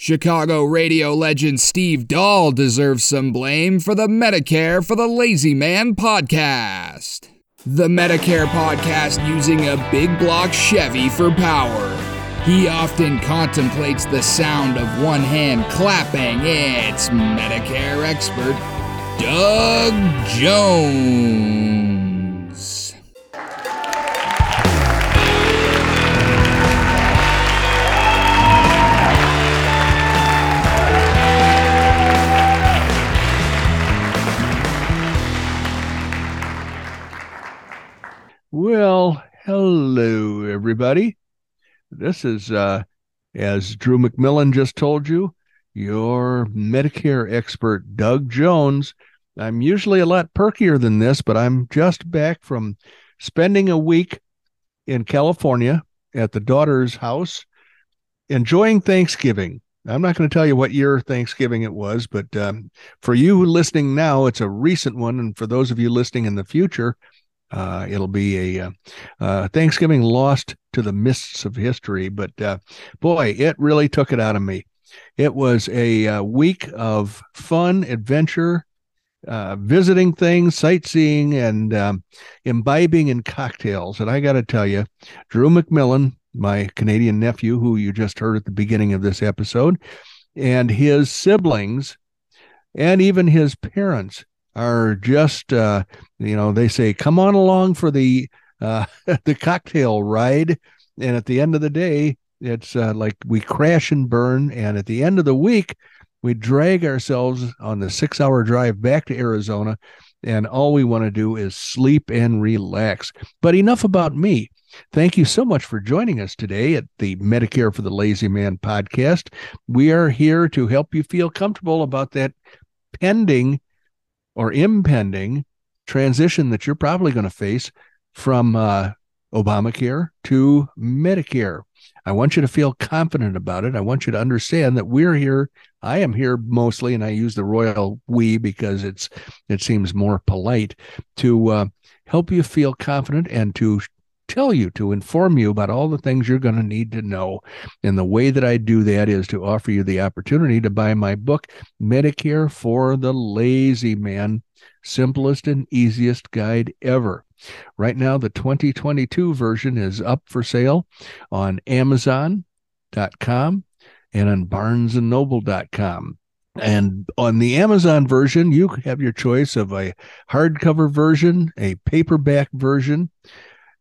Chicago radio legend Steve Dahl deserves some blame for the Medicare for the Lazy Man podcast. The Medicare podcast using a big block Chevy for power. He often contemplates the sound of one hand clapping. It's Medicare expert Doug Jones. Everybody. This is, uh, as Drew McMillan just told you, your Medicare expert, Doug Jones. I'm usually a lot perkier than this, but I'm just back from spending a week in California at the daughter's house, enjoying Thanksgiving. I'm not going to tell you what year Thanksgiving it was, but um, for you listening now, it's a recent one. And for those of you listening in the future, uh, it'll be a uh, uh, Thanksgiving lost to the mists of history, but uh, boy, it really took it out of me. It was a, uh, week of fun, adventure, uh, visiting things, sightseeing, and um, imbibing in cocktails. And I got to tell you, Drew McMillan, my Canadian nephew, who you just heard at the beginning of this episode, and his siblings, and even his parents are just uh, you know they say come on along for the uh, the cocktail ride. And at the end of the day it's uh, like we crash and burn. And at the end of the week we drag ourselves on the six hour drive back to arizona. And all we want to do is sleep and relax. But enough about me. Thank you so much for joining us today at the Medicare for the Lazy Man podcast. We are here to help you feel comfortable about that pending or impending transition that you're probably going to face from uh, Obamacare to Medicare. I want you to feel confident about it. I want you to understand that we're here. I am here mostly, and I use the royal we because it's it seems more polite to uh, help you feel confident and to tell you, to inform you about all the things you're going to need to know. And the way that I do that is to offer you the opportunity to buy my book, Medicare for the Lazy Man Simplest and Easiest Guide Ever. Right now, the 2022 version is up for sale on Amazon.com and on barnesandnoble.com. And on the Amazon version, you have your choice of a hardcover version, a paperback version,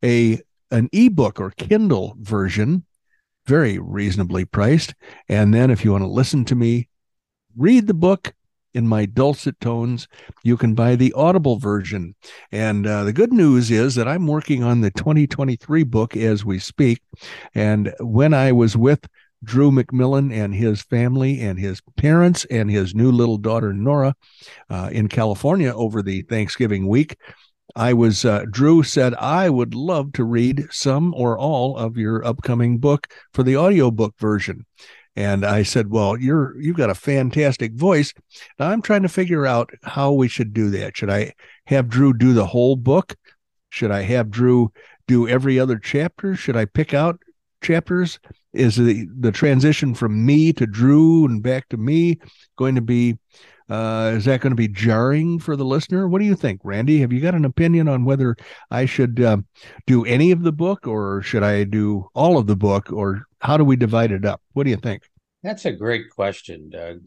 a an ebook or Kindle version, very reasonably priced. And then if you want to listen to me read the book in my dulcet tones, you can buy the Audible version. And uh, the good news is that I'm working on the 2023 book as we speak. And when I was with Drew McMillan and his family and his parents and his new little daughter Nora uh, in California over the Thanksgiving week. I was, uh, Drew said, I would love to read some or all of your upcoming book for the audiobook version. And I said, Well, you're you've got a fantastic voice. Now I'm trying to figure out how we should do that. Should I have Drew do the whole book? Should I have Drew do every other chapter? Should I pick out chapters? Is the the transition from me to Drew and back to me going to be uh, is that going to be jarring for the listener? What do you think, Randy? Have you got an opinion on whether I should uh, do any of the book or should I do all of the book or how do we divide it up? What do you think? That's a great question, Doug.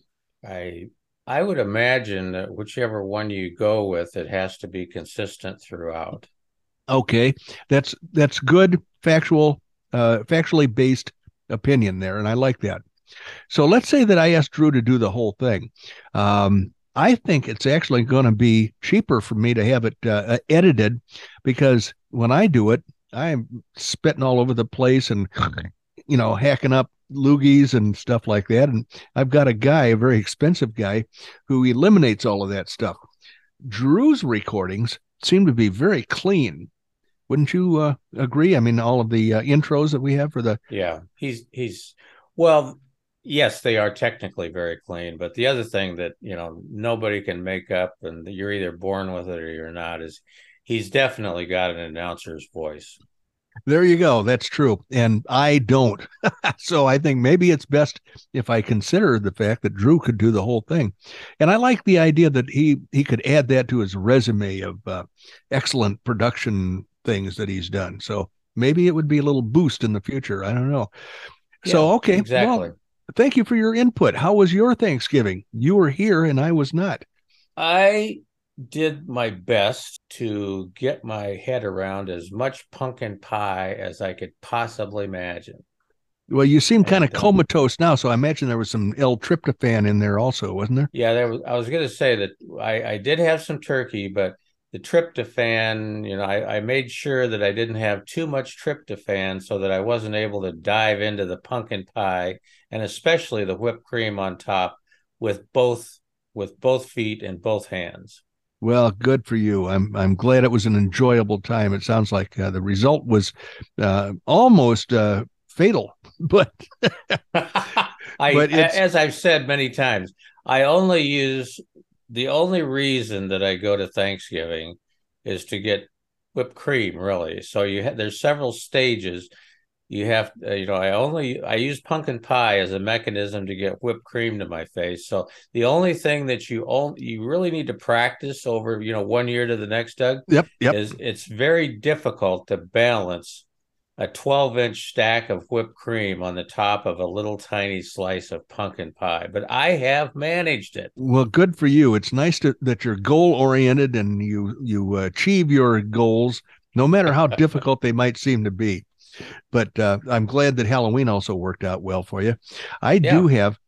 I I would imagine that whichever one you go with, it has to be consistent throughout. Okay, that's that's good factual, uh, factually based opinion there, and I like that. So let's say that I asked Drew to do the whole thing. Um, I think it's actually going to be cheaper for me to have it uh, edited because when I do it, I'm spitting all over the place and you know hacking up loogies and stuff like that. And I've got a guy, a very expensive guy, who eliminates all of that stuff. Drew's recordings seem to be very clean. Wouldn't you uh, agree? I mean, all of the uh, intros that we have for the yeah, he's he's well, yes, they are technically very clean, but the other thing that you know nobody can make up, and you're either born with it or you're not, is he's definitely got an announcer's voice. There you go. That's true. And I don't. so I think maybe it's best if I consider the fact that Drew could do the whole thing. And I like the idea that he he could add that to his resume of uh, excellent production things that he's done. So maybe it would be a little boost in the future. I don't know. Yeah, so okay, exactly. Well, thank you for your input. How was your Thanksgiving? You were here and I was not. I did my best to get my head around as much pumpkin pie as I could possibly imagine. Well, you seem kind of uh, comatose now, so I imagine there was some L-tryptophan in there also, wasn't there? Yeah, there was. I was going to say that I, I did have some turkey, but the tryptophan, you know, I, I made sure that I didn't have too much tryptophan so that I wasn't able to dive into the pumpkin pie and especially the whipped cream on top with both with both feet and both hands. Well, good for you. I'm I'm glad it was an enjoyable time. It sounds like uh, the result was uh, almost uh, fatal, but I, but as I've said many times, I only use the only reason that I go to Thanksgiving is to get whipped cream. Really, so you ha- there's several stages you have uh, you know i only i use pumpkin pie as a mechanism to get whipped cream to my face. So the only thing that you only you really need to practice over you know one year to the next doug yep yep. is it's very difficult to balance a 12 inch stack of whipped cream on the top of a little tiny slice of pumpkin pie. But i have managed it. Well good for you. It's nice to, that you're goal oriented and you you achieve your goals no matter how difficult they might seem to be but uh, I'm glad that Halloween also worked out well for you. I yeah. do have.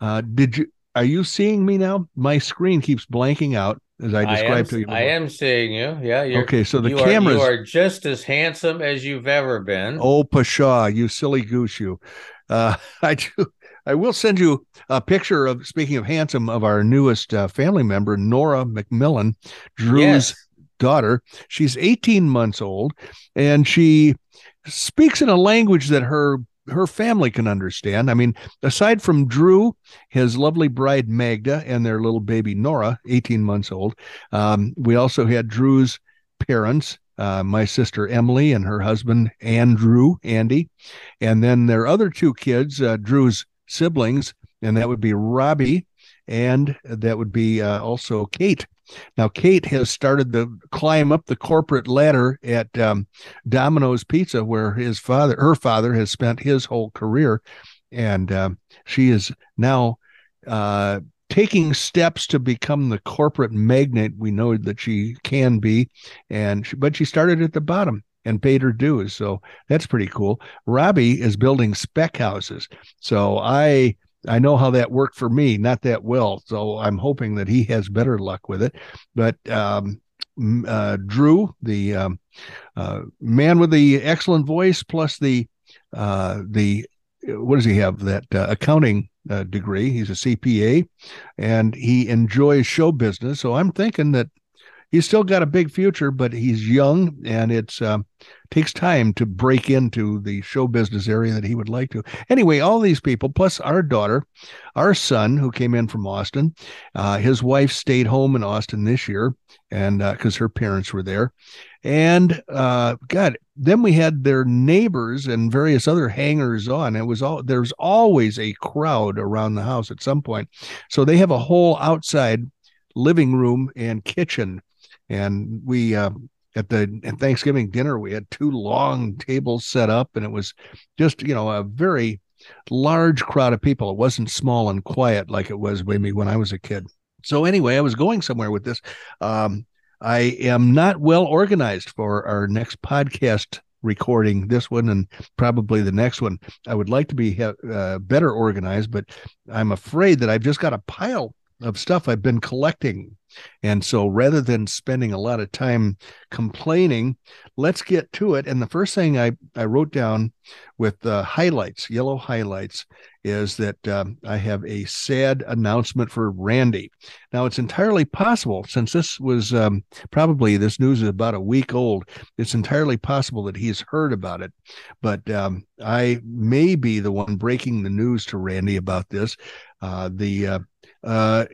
Uh, did you? Are you seeing me now? My screen keeps blanking out as I described I am, to you. Before. I am seeing you. Yeah. okay. So the. Are, you are just as handsome as you've ever been. Oh, pshaw! You silly goose, you. Uh, I do. I will send you a picture of speaking of handsome of our newest uh, family member, Nora McMillan, Drew's yes. daughter. She's 18 months old, and she speaks in a language that her her family can understand. I mean, aside from Drew, his lovely bride Magda, and their little baby Nora, 18 months old, um, we also had Drew's parents, uh, my sister Emily and her husband Andrew, Andy, and then their other two kids, uh, Drew's siblings, and that would be Robbie, and that would be uh, also Kate. Now, Kate has started to climb up the corporate ladder at um, Domino's Pizza, where his father, her father, has spent his whole career, and uh, she is now uh, taking steps to become the corporate magnate we know that she can be. And she, but she started at the bottom and paid her dues, so that's pretty cool. Robbie is building spec houses, so I I know how that worked for me, not that well. So I'm hoping that he has better luck with it. But um, uh, Drew, the um, uh, man with the excellent voice, plus the uh, the what does he have? That uh, accounting uh, degree. He's a CPA, and he enjoys show business. So I'm thinking that he's still got a big future, but he's young, and it's uh, takes time to break into the show business area that he would like to. Anyway, all these people, plus our daughter, our son who came in from Austin, uh, his wife stayed home in Austin this year, and because uh, her parents were there, and uh, God, then we had their neighbors and various other hangers on. It was all there's always a crowd around the house at some point, so they have a whole outside living room and kitchen and we uh, at the Thanksgiving dinner we had two long tables set up, and it was just you know a very large crowd of people. It wasn't small and quiet like it was maybe when I was a kid. So anyway, I was going somewhere with this. Um, I am not well organized for our next podcast recording this one and probably the next one. I would like to be uh, better organized, but I'm afraid that I've just got a pile of stuff I've been collecting And so rather than spending a lot of time complaining, let's get to it. And the first thing I, I wrote down with uh, highlights, yellow highlights, is that um, I have a sad announcement for Randy. Now, it's entirely possible, since this was um, probably this news is about a week old, it's entirely possible that he's heard about it. But um, I may be the one breaking the news to Randy about this. Uh, the uh, uh,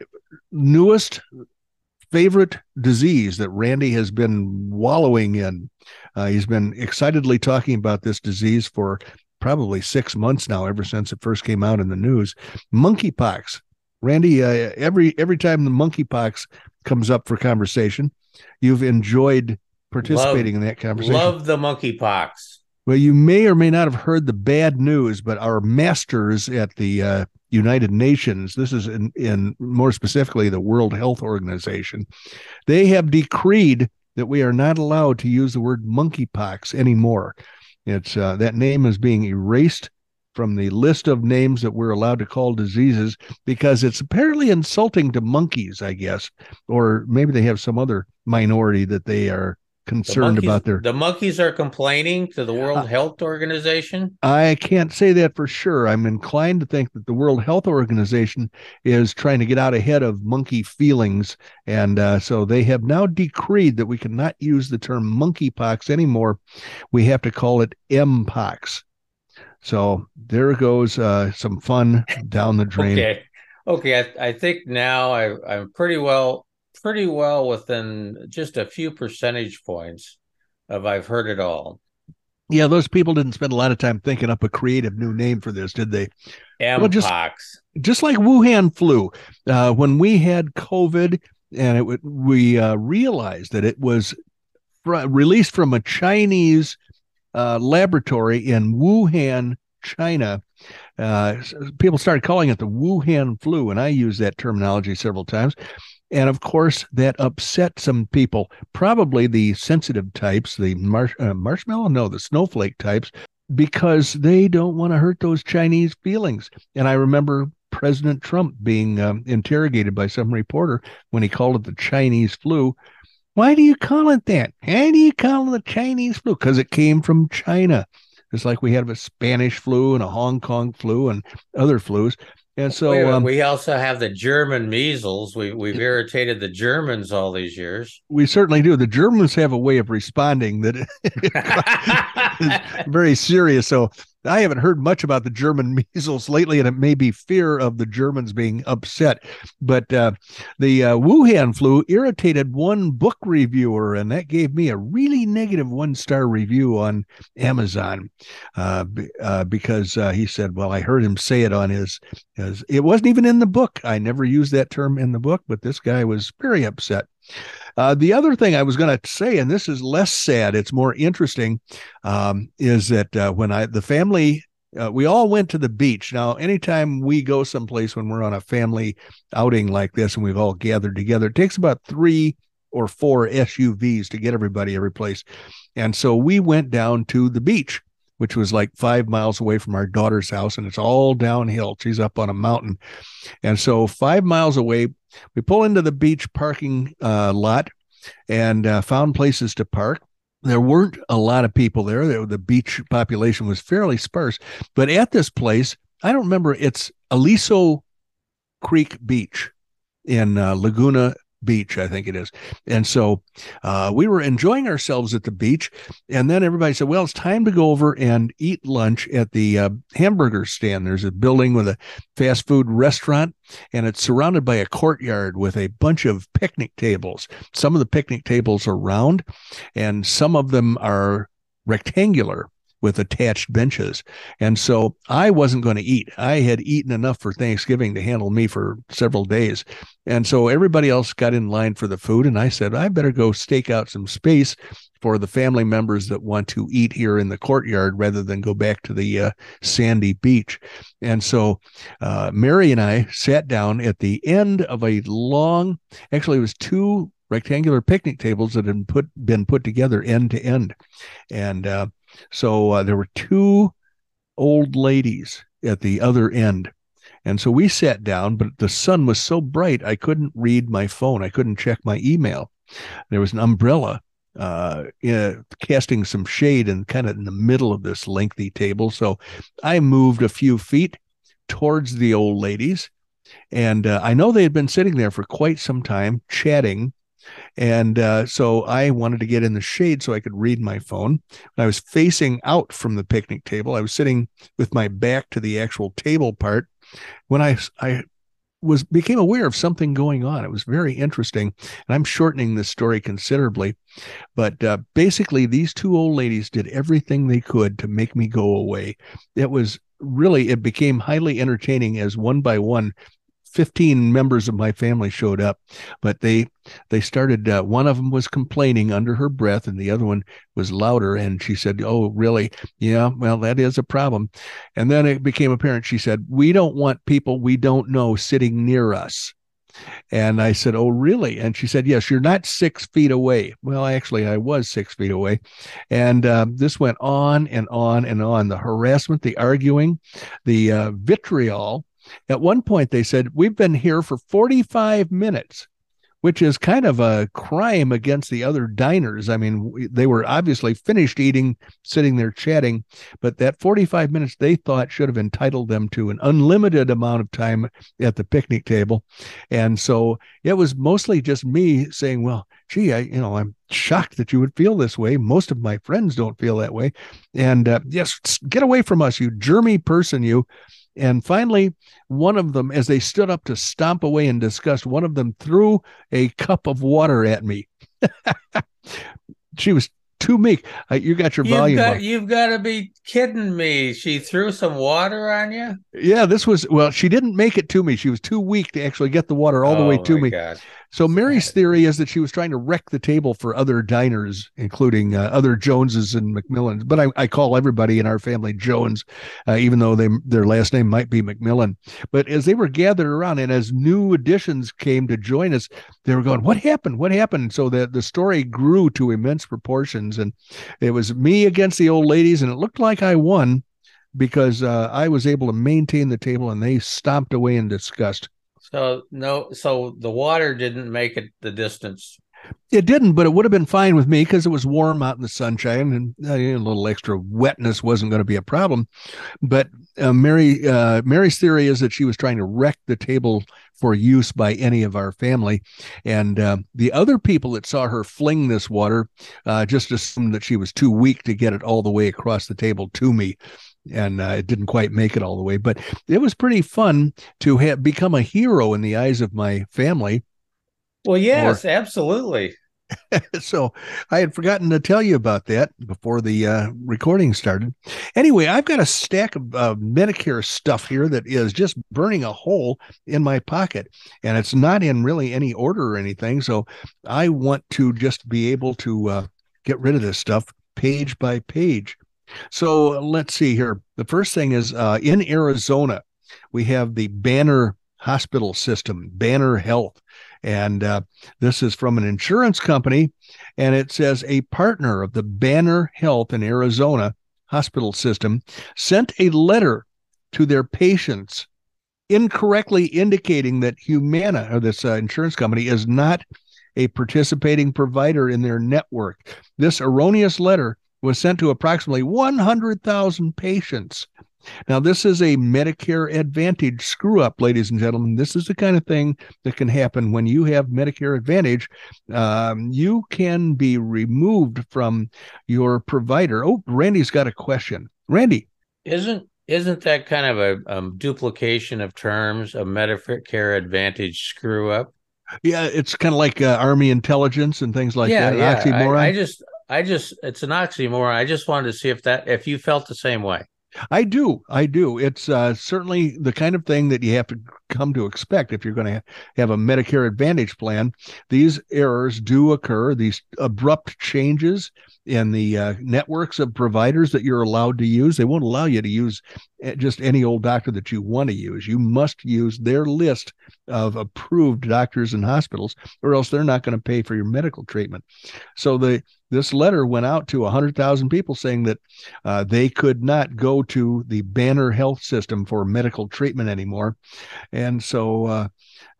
newest favorite disease that Randy has been wallowing in. Uh, he's been excitedly talking about this disease for probably six months now, ever since it first came out in the news. Monkeypox. Randy, uh, every every time the monkeypox comes up for conversation, you've enjoyed participating love, in that conversation. Love the monkeypox. Well, you may or may not have heard the bad news, but our masters at the uh, United Nations, this is in, in more specifically the World Health Organization, they have decreed that we are not allowed to use the word monkeypox anymore. It's uh, that name is being erased from the list of names that we're allowed to call diseases because it's apparently insulting to monkeys, I guess, or maybe they have some other minority that they are concerned monkeys, about their the monkeys are complaining to the world health organization? I can't say that for sure. I'm inclined to think that the world health organization is trying to get out ahead of monkey feelings and uh, so they have now decreed that we cannot use the term monkeypox anymore. We have to call it mpox so there goes uh, some fun down the drain. Okay. Okay i, I think now I, i'm pretty well pretty well within just a few percentage points of I've heard it all. Yeah, those people didn't spend a lot of time thinking up a creative new name for this, did they? Mpox. Well, just, just like Wuhan flu, uh, when we had COVID, and it we uh, realized that it was fr- released from a Chinese uh, laboratory in Wuhan, China. Uh, people started calling it the Wuhan flu, and I use that terminology several times. And of course, that upset some people, probably the sensitive types, the uh, marshmallow, no, the snowflake types, because they don't want to hurt those Chinese feelings. And I remember President Trump being um, interrogated by some reporter when he called it the Chinese flu. Why do you call it that? Why do you call it the Chinese flu? Because it came from China. It's like we have a Spanish flu and a Hong Kong flu and other flus. And so Wait, um, we also have the German measles. We we've irritated the Germans all these years. We certainly do. The Germans have a way of responding that is very serious. So I haven't heard much about the German measles lately, and it may be fear of the Germans being upset. But uh, the uh, Wuhan flu irritated one book reviewer, and that gave me a really negative one star review on Amazon uh, uh because uh, he said, Well, I heard him say it on his, his, it wasn't even in the book. I never used that term in the book, but this guy was very upset. Uh, the other thing I was going to say, and this is less sad, it's more interesting, um, is that uh, when I the family uh, we all went to the beach. Now, anytime we go someplace when we're on a family outing like this and we've all gathered together, it takes about three or four SUVs to get everybody every place. And so we went down to the beach, which was like five miles away from our daughter's house, and it's all downhill. She's up on a mountain. And so, five miles away, we pull into the beach parking uh, lot and uh, found places to park. There weren't a lot of people there. The beach population was fairly sparse. But at this place, I don't remember, it's Aliso Creek Beach in uh, Laguna beach, I think it is. And so uh, we were enjoying ourselves at the beach. And then everybody said, well, it's time to go over and eat lunch at the uh, hamburger stand. There's a building with a fast food restaurant, and it's surrounded by a courtyard with a bunch of picnic tables. Some of the picnic tables are round, and some of them are rectangular with attached benches. And so I wasn't going to eat. I had eaten enough for Thanksgiving to handle me for several days. And so everybody else got in line for the food. And I said, I better go stake out some space for the family members that want to eat here in the courtyard rather than go back to the uh, sandy beach. And so uh, Mary and I sat down at the end of a long, actually, it was two rectangular picnic tables that had put been put together end to end, and uh, so uh, there were two old ladies at the other end, And so we sat down, but the sun was so bright, I couldn't read my phone. I couldn't check my email. There was an umbrella uh, casting some shade and kind of in the middle of this lengthy table. So I moved a few feet towards the old ladies. And uh, I know they had been sitting there for quite some time chatting. And uh, so I wanted to get in the shade so I could read my phone. I was facing out from the picnic table. I was sitting with my back to the actual table part when I, I was became aware of something going on. It was very interesting, and I'm shortening this story considerably, but uh, basically, these two old ladies did everything they could to make me go away. It was really it became highly entertaining as one by one 15 members of my family showed up but they they started uh, one of them was complaining under her breath and the other one was louder and she said oh really yeah well that is a problem and then it became apparent she said we don't want people we don't know sitting near us and I said, Oh, really? And she said, Yes, you're not six feet away. Well, actually, I was six feet away. And uh, this went on and on and on the harassment, the arguing, the uh, vitriol at one point, they said, We've been here for 45 minutes, which is kind of a crime against the other diners. I mean, they were obviously finished eating, sitting there chatting, but that 45 minutes they thought should have entitled them to an unlimited amount of time at the picnic table. And so it was mostly just me saying, Well, gee, I, you know, I'm shocked that you would feel this way. Most of my friends don't feel that way. And uh, yes, get away from us, you germy person, you. And finally, one of them, as they stood up to stomp away in disgust, one of them threw a cup of water at me. she was too meek. Uh, you got your you've volume. Got, you've got to be kidding me. She threw some water on you. Yeah, this was well. She didn't make it to me. She was too weak to actually get the water all oh, the way to me. God. So Mary's theory is that she was trying to wreck the table for other diners, including uh, other Joneses and McMillans. But I, I, call everybody in our family Jones, uh, even though they their last name might be McMillan. But as they were gathered around, and as new additions came to join us, they were going, "What happened? What happened?" So the the story grew to immense proportions, and it was me against the old ladies, and it looked like I won because uh, I was able to maintain the table, and they stomped away in disgust. So no, so the water didn't make it the distance. It didn't, but it would have been fine with me because it was warm out in the sunshine, and uh, a little extra wetness wasn't going to be a problem. But uh, Mary, uh, Mary's theory is that she was trying to wreck the table for use by any of our family, and uh, the other people that saw her fling this water uh, just assumed that she was too weak to get it all the way across the table to me and uh, it didn't quite make it all the way. But it was pretty fun to have become a hero in the eyes of my family. Well, yes, or, absolutely. so I had forgotten to tell you about that before the uh, recording started. Anyway, I've got a stack of uh, Medicare stuff here that is just burning a hole in my pocket, and it's not in really any order or anything. So I want to just be able to uh, get rid of this stuff page by page. So let's see here. The first thing is uh, in Arizona, we have the Banner Hospital System, Banner Health. And uh, this is from an insurance company. And it says a partner of the Banner Health in Arizona hospital system sent a letter to their patients incorrectly indicating that Humana, or this uh, insurance company, is not a participating provider in their network. This erroneous letter was sent to approximately 100,000 patients. Now, this is a Medicare Advantage screw up, ladies and gentlemen. This is the kind of thing that can happen when you have Medicare Advantage. Um, you can be removed from your provider. Oh, Randy's got a question. Randy. Isn't isn't that kind of a um, duplication of terms, a Medicare Advantage screw up? Yeah, it's kind of like uh, Army intelligence and things like yeah, that. Yeah. I, I just I just it's an oxymoron. I just wanted to see if that if you felt the same way. I do. I do. It's uh, certainly the kind of thing that you have to come to expect if you're going to have a Medicare Advantage plan. These errors do occur, these abrupt changes in the uh, networks of providers that you're allowed to use. They won't allow you to use eh, just any old doctor that you want to use. You must use their list of approved doctors and hospitals, or else they're not going to pay for your medical treatment. So the this letter went out to 100,000 people saying that uh, they could not go to the Banner Health System for medical treatment anymore. So uh,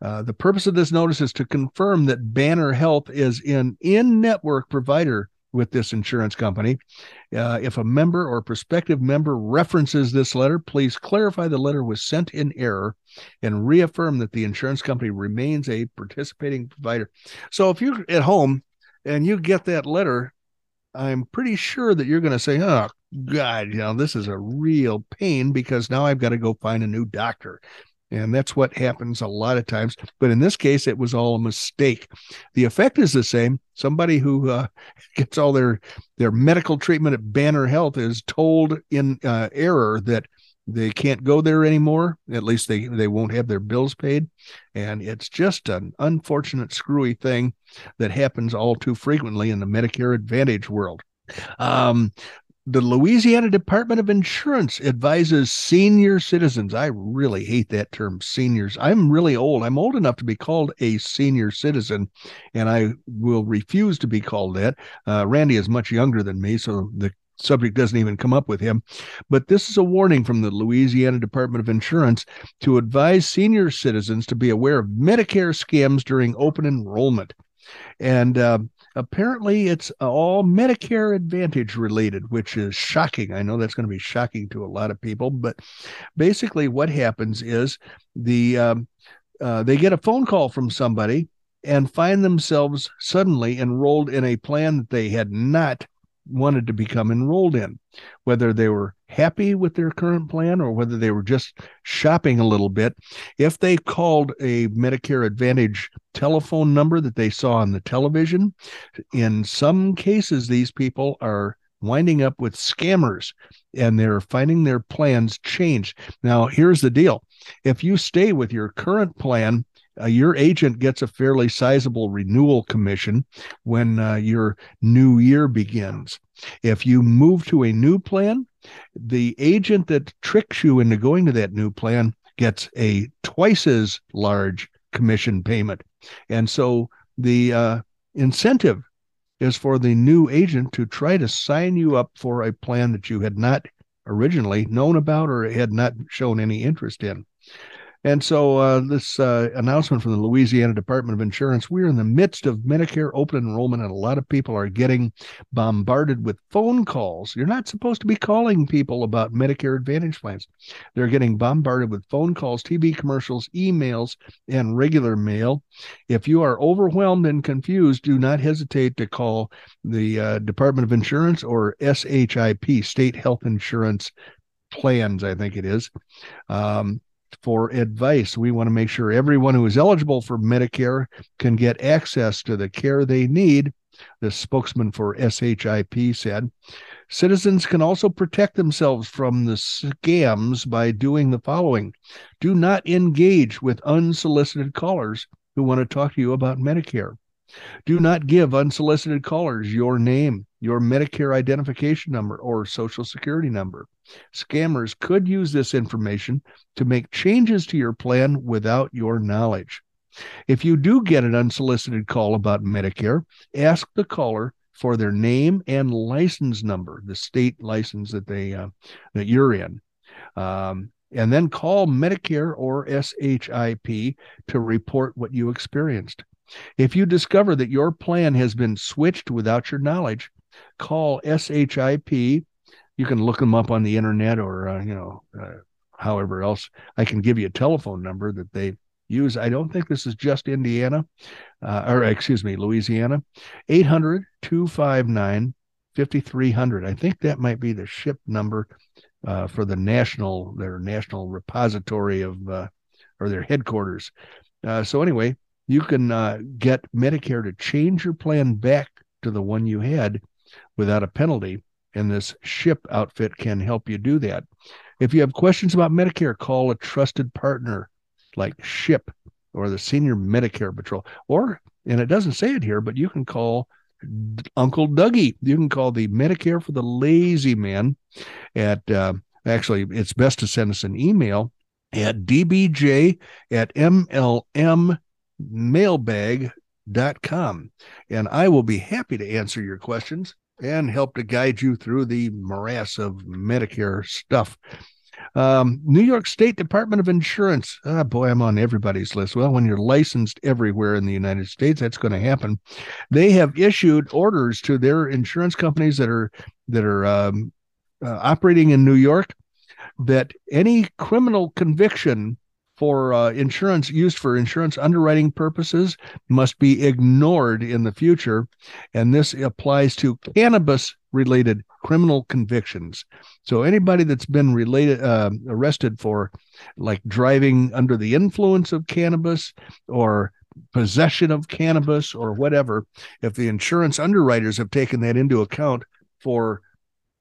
uh, the purpose of this notice is to confirm that Banner Health is an in network provider with this insurance company. Uh, if a member or prospective member references this letter, please clarify the letter was sent in error and reaffirm that the insurance company remains a participating provider. So if you're at home and you get that letter, I'm pretty sure that you're going to say, oh, God, you know, this is a real pain because now I've got to go find a new doctor. And that's what happens a lot of times. But in this case, it was all a mistake. The effect is the same. Somebody who uh, gets all their their medical treatment at Banner Health is told in uh, error that they can't go there anymore. At least they they won't have their bills paid, and it's just an unfortunate, screwy thing that happens all too frequently in the Medicare Advantage world. Um, the Louisiana Department of Insurance advises senior citizens. I really hate that term, seniors. I'm really old. I'm old enough to be called a senior citizen, and I will refuse to be called that. Uh, Randy is much younger than me, so the subject doesn't even come up with him. But this is a warning from the Louisiana Department of Insurance to advise senior citizens to be aware of Medicare scams during open enrollment. And uh, apparently it's all Medicare Advantage related, which is shocking. I know that's going to be shocking to a lot of people, but basically what happens is the um, uh, they get a phone call from somebody and find themselves suddenly enrolled in a plan that they had not wanted to become enrolled in, whether they were happy with their current plan or whether they were just shopping a little bit. If they called a Medicare Advantage telephone number that they saw on the television, in some cases, these people are winding up with scammers and they're finding their plans changed. Now, here's the deal if you stay with your current plan, uh, your agent gets a fairly sizable renewal commission when uh, your new year begins. If you move to a new plan, the agent that tricks you into going to that new plan gets a twice as large commission payment. And so the uh, incentive is for the new agent to try to sign you up for a plan that you had not originally known about or had not shown any interest in. And so, uh, this uh, announcement from the Louisiana Department of Insurance we're in the midst of Medicare open enrollment, and a lot of people are getting bombarded with phone calls. You're not supposed to be calling people about Medicare Advantage plans. They're getting bombarded with phone calls, TV commercials, emails, and regular mail. If you are overwhelmed and confused, do not hesitate to call the uh, Department of Insurance or SHIP, State Health Insurance Plans, I think it is. Um, for advice. We want to make sure everyone who is eligible for Medicare can get access to the care they need. The spokesman for SHIP said citizens can also protect themselves from the scams by doing the following do not engage with unsolicited callers who want to talk to you about Medicare. Do not give unsolicited callers your name, your Medicare identification number, or social security number. Scammers could use this information to make changes to your plan without your knowledge. If you do get an unsolicited call about Medicare, ask the caller for their name and license number, the state license that they uh, that you're in. Um, and then call Medicare or SHIP to report what you experienced. If you discover that your plan has been switched without your knowledge, call SHIP. You can look them up on the internet or, uh, you know, uh, however else. I can give you a telephone number that they use. I don't think this is just Indiana, uh, or excuse me, Louisiana. 800 259 5300. I think that might be the ship number uh, for the national, their national repository of, uh, or their headquarters. Uh, so, anyway, you can get Medicare to change your plan back to the one you had without a penalty. And this SHIP outfit can help you do that. If you have questions about Medicare, call a trusted partner like SHIP or the Senior Medicare Patrol. Or, and it doesn't say it here, but you can call Uncle Dougie. You can call the Medicare for the Lazy Man at, uh, actually, it's best to send us an email at dbj at mlmmailbag.com. And I will be happy to answer your questions and help to guide you through the morass of Medicare stuff. Um, New York State Department of Insurance. Ah, boy, I'm on everybody's list. Well, when you're licensed everywhere in the United States, that's going to happen. They have issued orders to their insurance companies that are that are um, uh, operating in New York that any criminal conviction for uh, insurance used for insurance underwriting purposes must be ignored in the future. And this applies to cannabis related criminal convictions. So anybody that's been related uh, arrested for like driving under the influence of cannabis or possession of cannabis or whatever, if the insurance underwriters have taken that into account for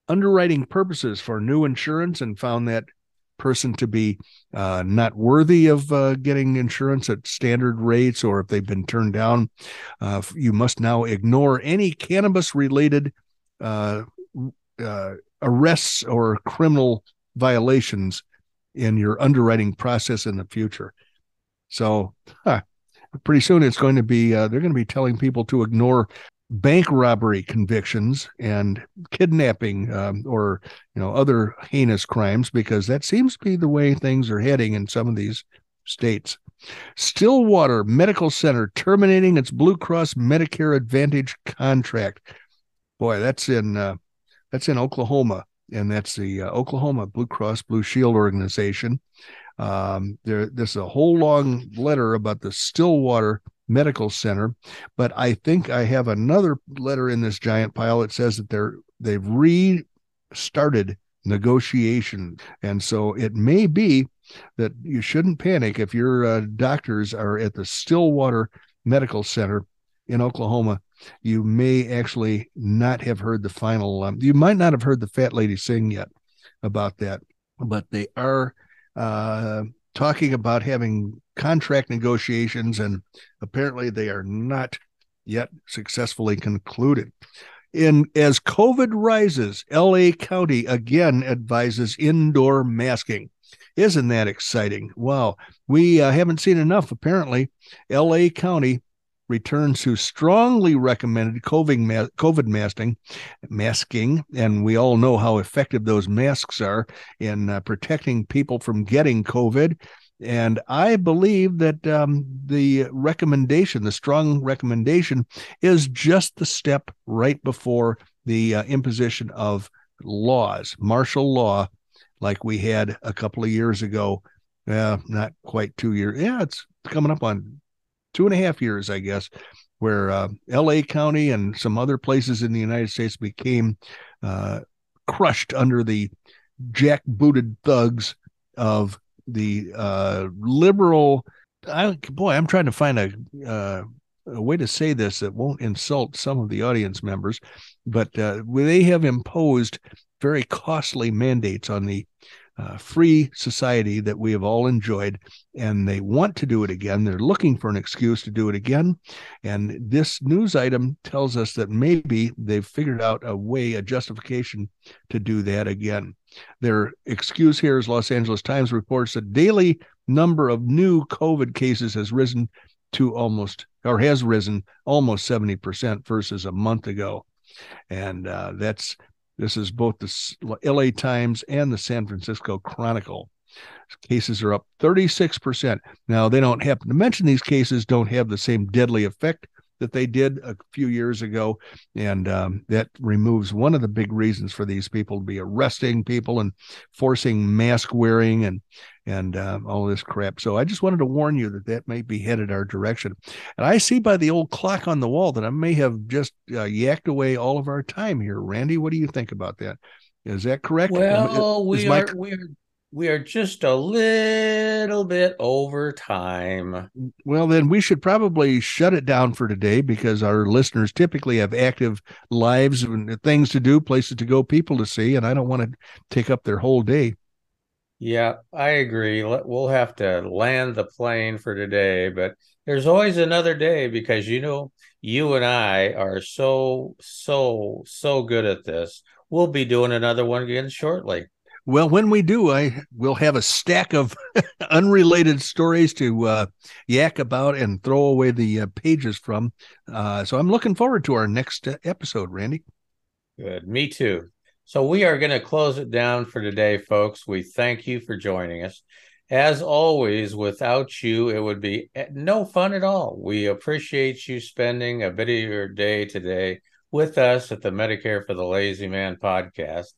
underwriting purposes for new insurance and found that person to be uh, not worthy of uh, getting insurance at standard rates or if they've been turned down, uh, you must now ignore any cannabis related uh, uh, arrests or criminal violations in your underwriting process in the future. So, huh, pretty soon it's going to be, uh, they're going to be telling people to ignore bank robbery convictions and kidnapping um, or you know other heinous crimes because that seems to be the way things are heading in some of these states. Stillwater medical center terminating its blue cross medicare advantage contract. Boy that's in uh, that's in oklahoma and that's the uh, oklahoma blue cross blue shield organization. Um, there, there's a whole long letter about the stillwater Medical Center. But I think I have another letter in this giant pile that says that they're they've restarted negotiation, and so it may be that you shouldn't panic if your uh, doctors are at the Stillwater Medical Center in Oklahoma. You may actually not have heard the final. Um, you might not have heard the fat lady sing yet about that, but they are uh, talking about having contract negotiations, and apparently they are not yet successfully concluded. In as COVID rises, LA County again advises indoor masking. Isn't that exciting? Wow, we uh, haven't seen enough. Apparently, LA County returns who strongly recommended COVID, COVID masking, masking, and we all know how effective those masks are in uh, protecting people from getting COVID. And I believe that um, the recommendation, the strong recommendation, is just the step right before the uh, imposition of laws, martial law, like we had a couple of years ago. Uh, not quite two years. Yeah, it's coming up on two and a half years, I guess, where uh, L.A. County and some other places in the United States became uh, crushed under the jack-booted thugs of the uh, liberal. I, boy, I'm trying to find a, uh, a way to say this that won't insult some of the audience members, but uh, they have imposed very costly mandates on the uh, free society that we have all enjoyed, and they want to do it again. They're looking for an excuse to do it again. And this news item tells us that maybe they've figured out a way, a justification to do that again. Their excuse here is Los Angeles Times reports that daily number of new COVID cases has risen to almost or has risen almost 70% versus a month ago. And uh, that's this is both the LA Times and the San Francisco Chronicle. Cases are up 36%. Now, they don't happen to mention these cases don't have the same deadly effect that they did a few years ago. And um, that removes one of the big reasons for these people to be arresting people and forcing mask wearing and and uh, all this crap. So I just wanted to warn you that that may be headed our direction. And I see by the old clock on the wall that I may have just uh, yacked away all of our time here. Randy, what do you think about that? Is that correct? Well, we are we are we are just a little bit over time. Well, then we should probably shut it down for today because our listeners typically have active lives and things to do, places to go, people to see, and I don't want to take up their whole day. Yeah, I agree. We'll have to land the plane for today, but there's always another day because you know, you and I are so, so, so good at this. We'll be doing another one again shortly. Well, when we do, I will have a stack of unrelated stories to uh, yak about and throw away the uh, pages from. Uh, so I'm looking forward to our next uh, episode, Randy. Good. Me too. So we are going to close it down for today, folks. We thank you for joining us. As always, without you, it would be eh, no fun at all. We appreciate you spending a bit of your day today with us at the Medicare for the Lazy Man podcast.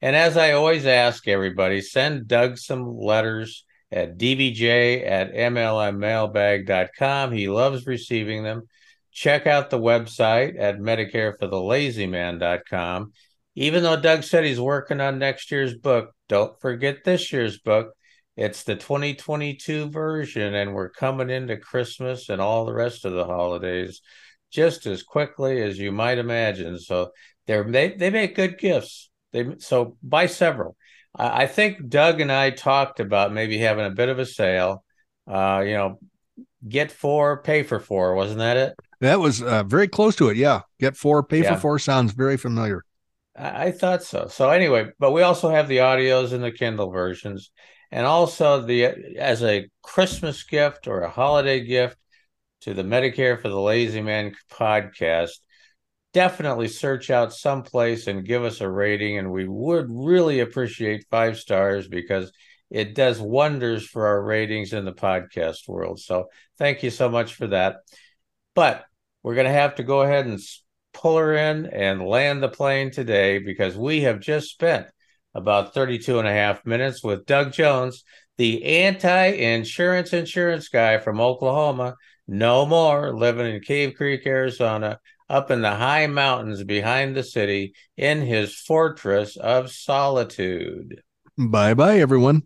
And as I always ask everybody, send Doug some letters at dvj at mlmmailbag.com. He loves receiving them. Check out the website at medicareforthelazyman.com. Even though Doug said he's working on next year's book, don't forget this year's book. It's the 2022 version, and we're coming into Christmas and all the rest of the holidays just as quickly as you might imagine. So they're they, they make good gifts. They so buy several. I, I think Doug and I talked about maybe having a bit of a sale. Uh, you know, get four, pay for four. Wasn't that it? That was uh, very close to it. Yeah, get four, pay yeah. for four sounds very familiar. I, thought so. So anyway, but we also have the audios and the Kindle versions, and also the as a Christmas gift or a holiday gift to the Medicare for the Lazy Man podcast definitely search out someplace and give us a rating. And we would really appreciate five stars because it does wonders for our ratings in the podcast world. So thank you so much for that. But we're going to have to go ahead and pull her in and land the plane today because we have just spent about 32 and a half minutes with Doug Jones, the anti insurance insurance guy from Oklahoma. No more living in Cave Creek, Arizona, up in the high mountains behind the city in his fortress of solitude. Bye bye, everyone.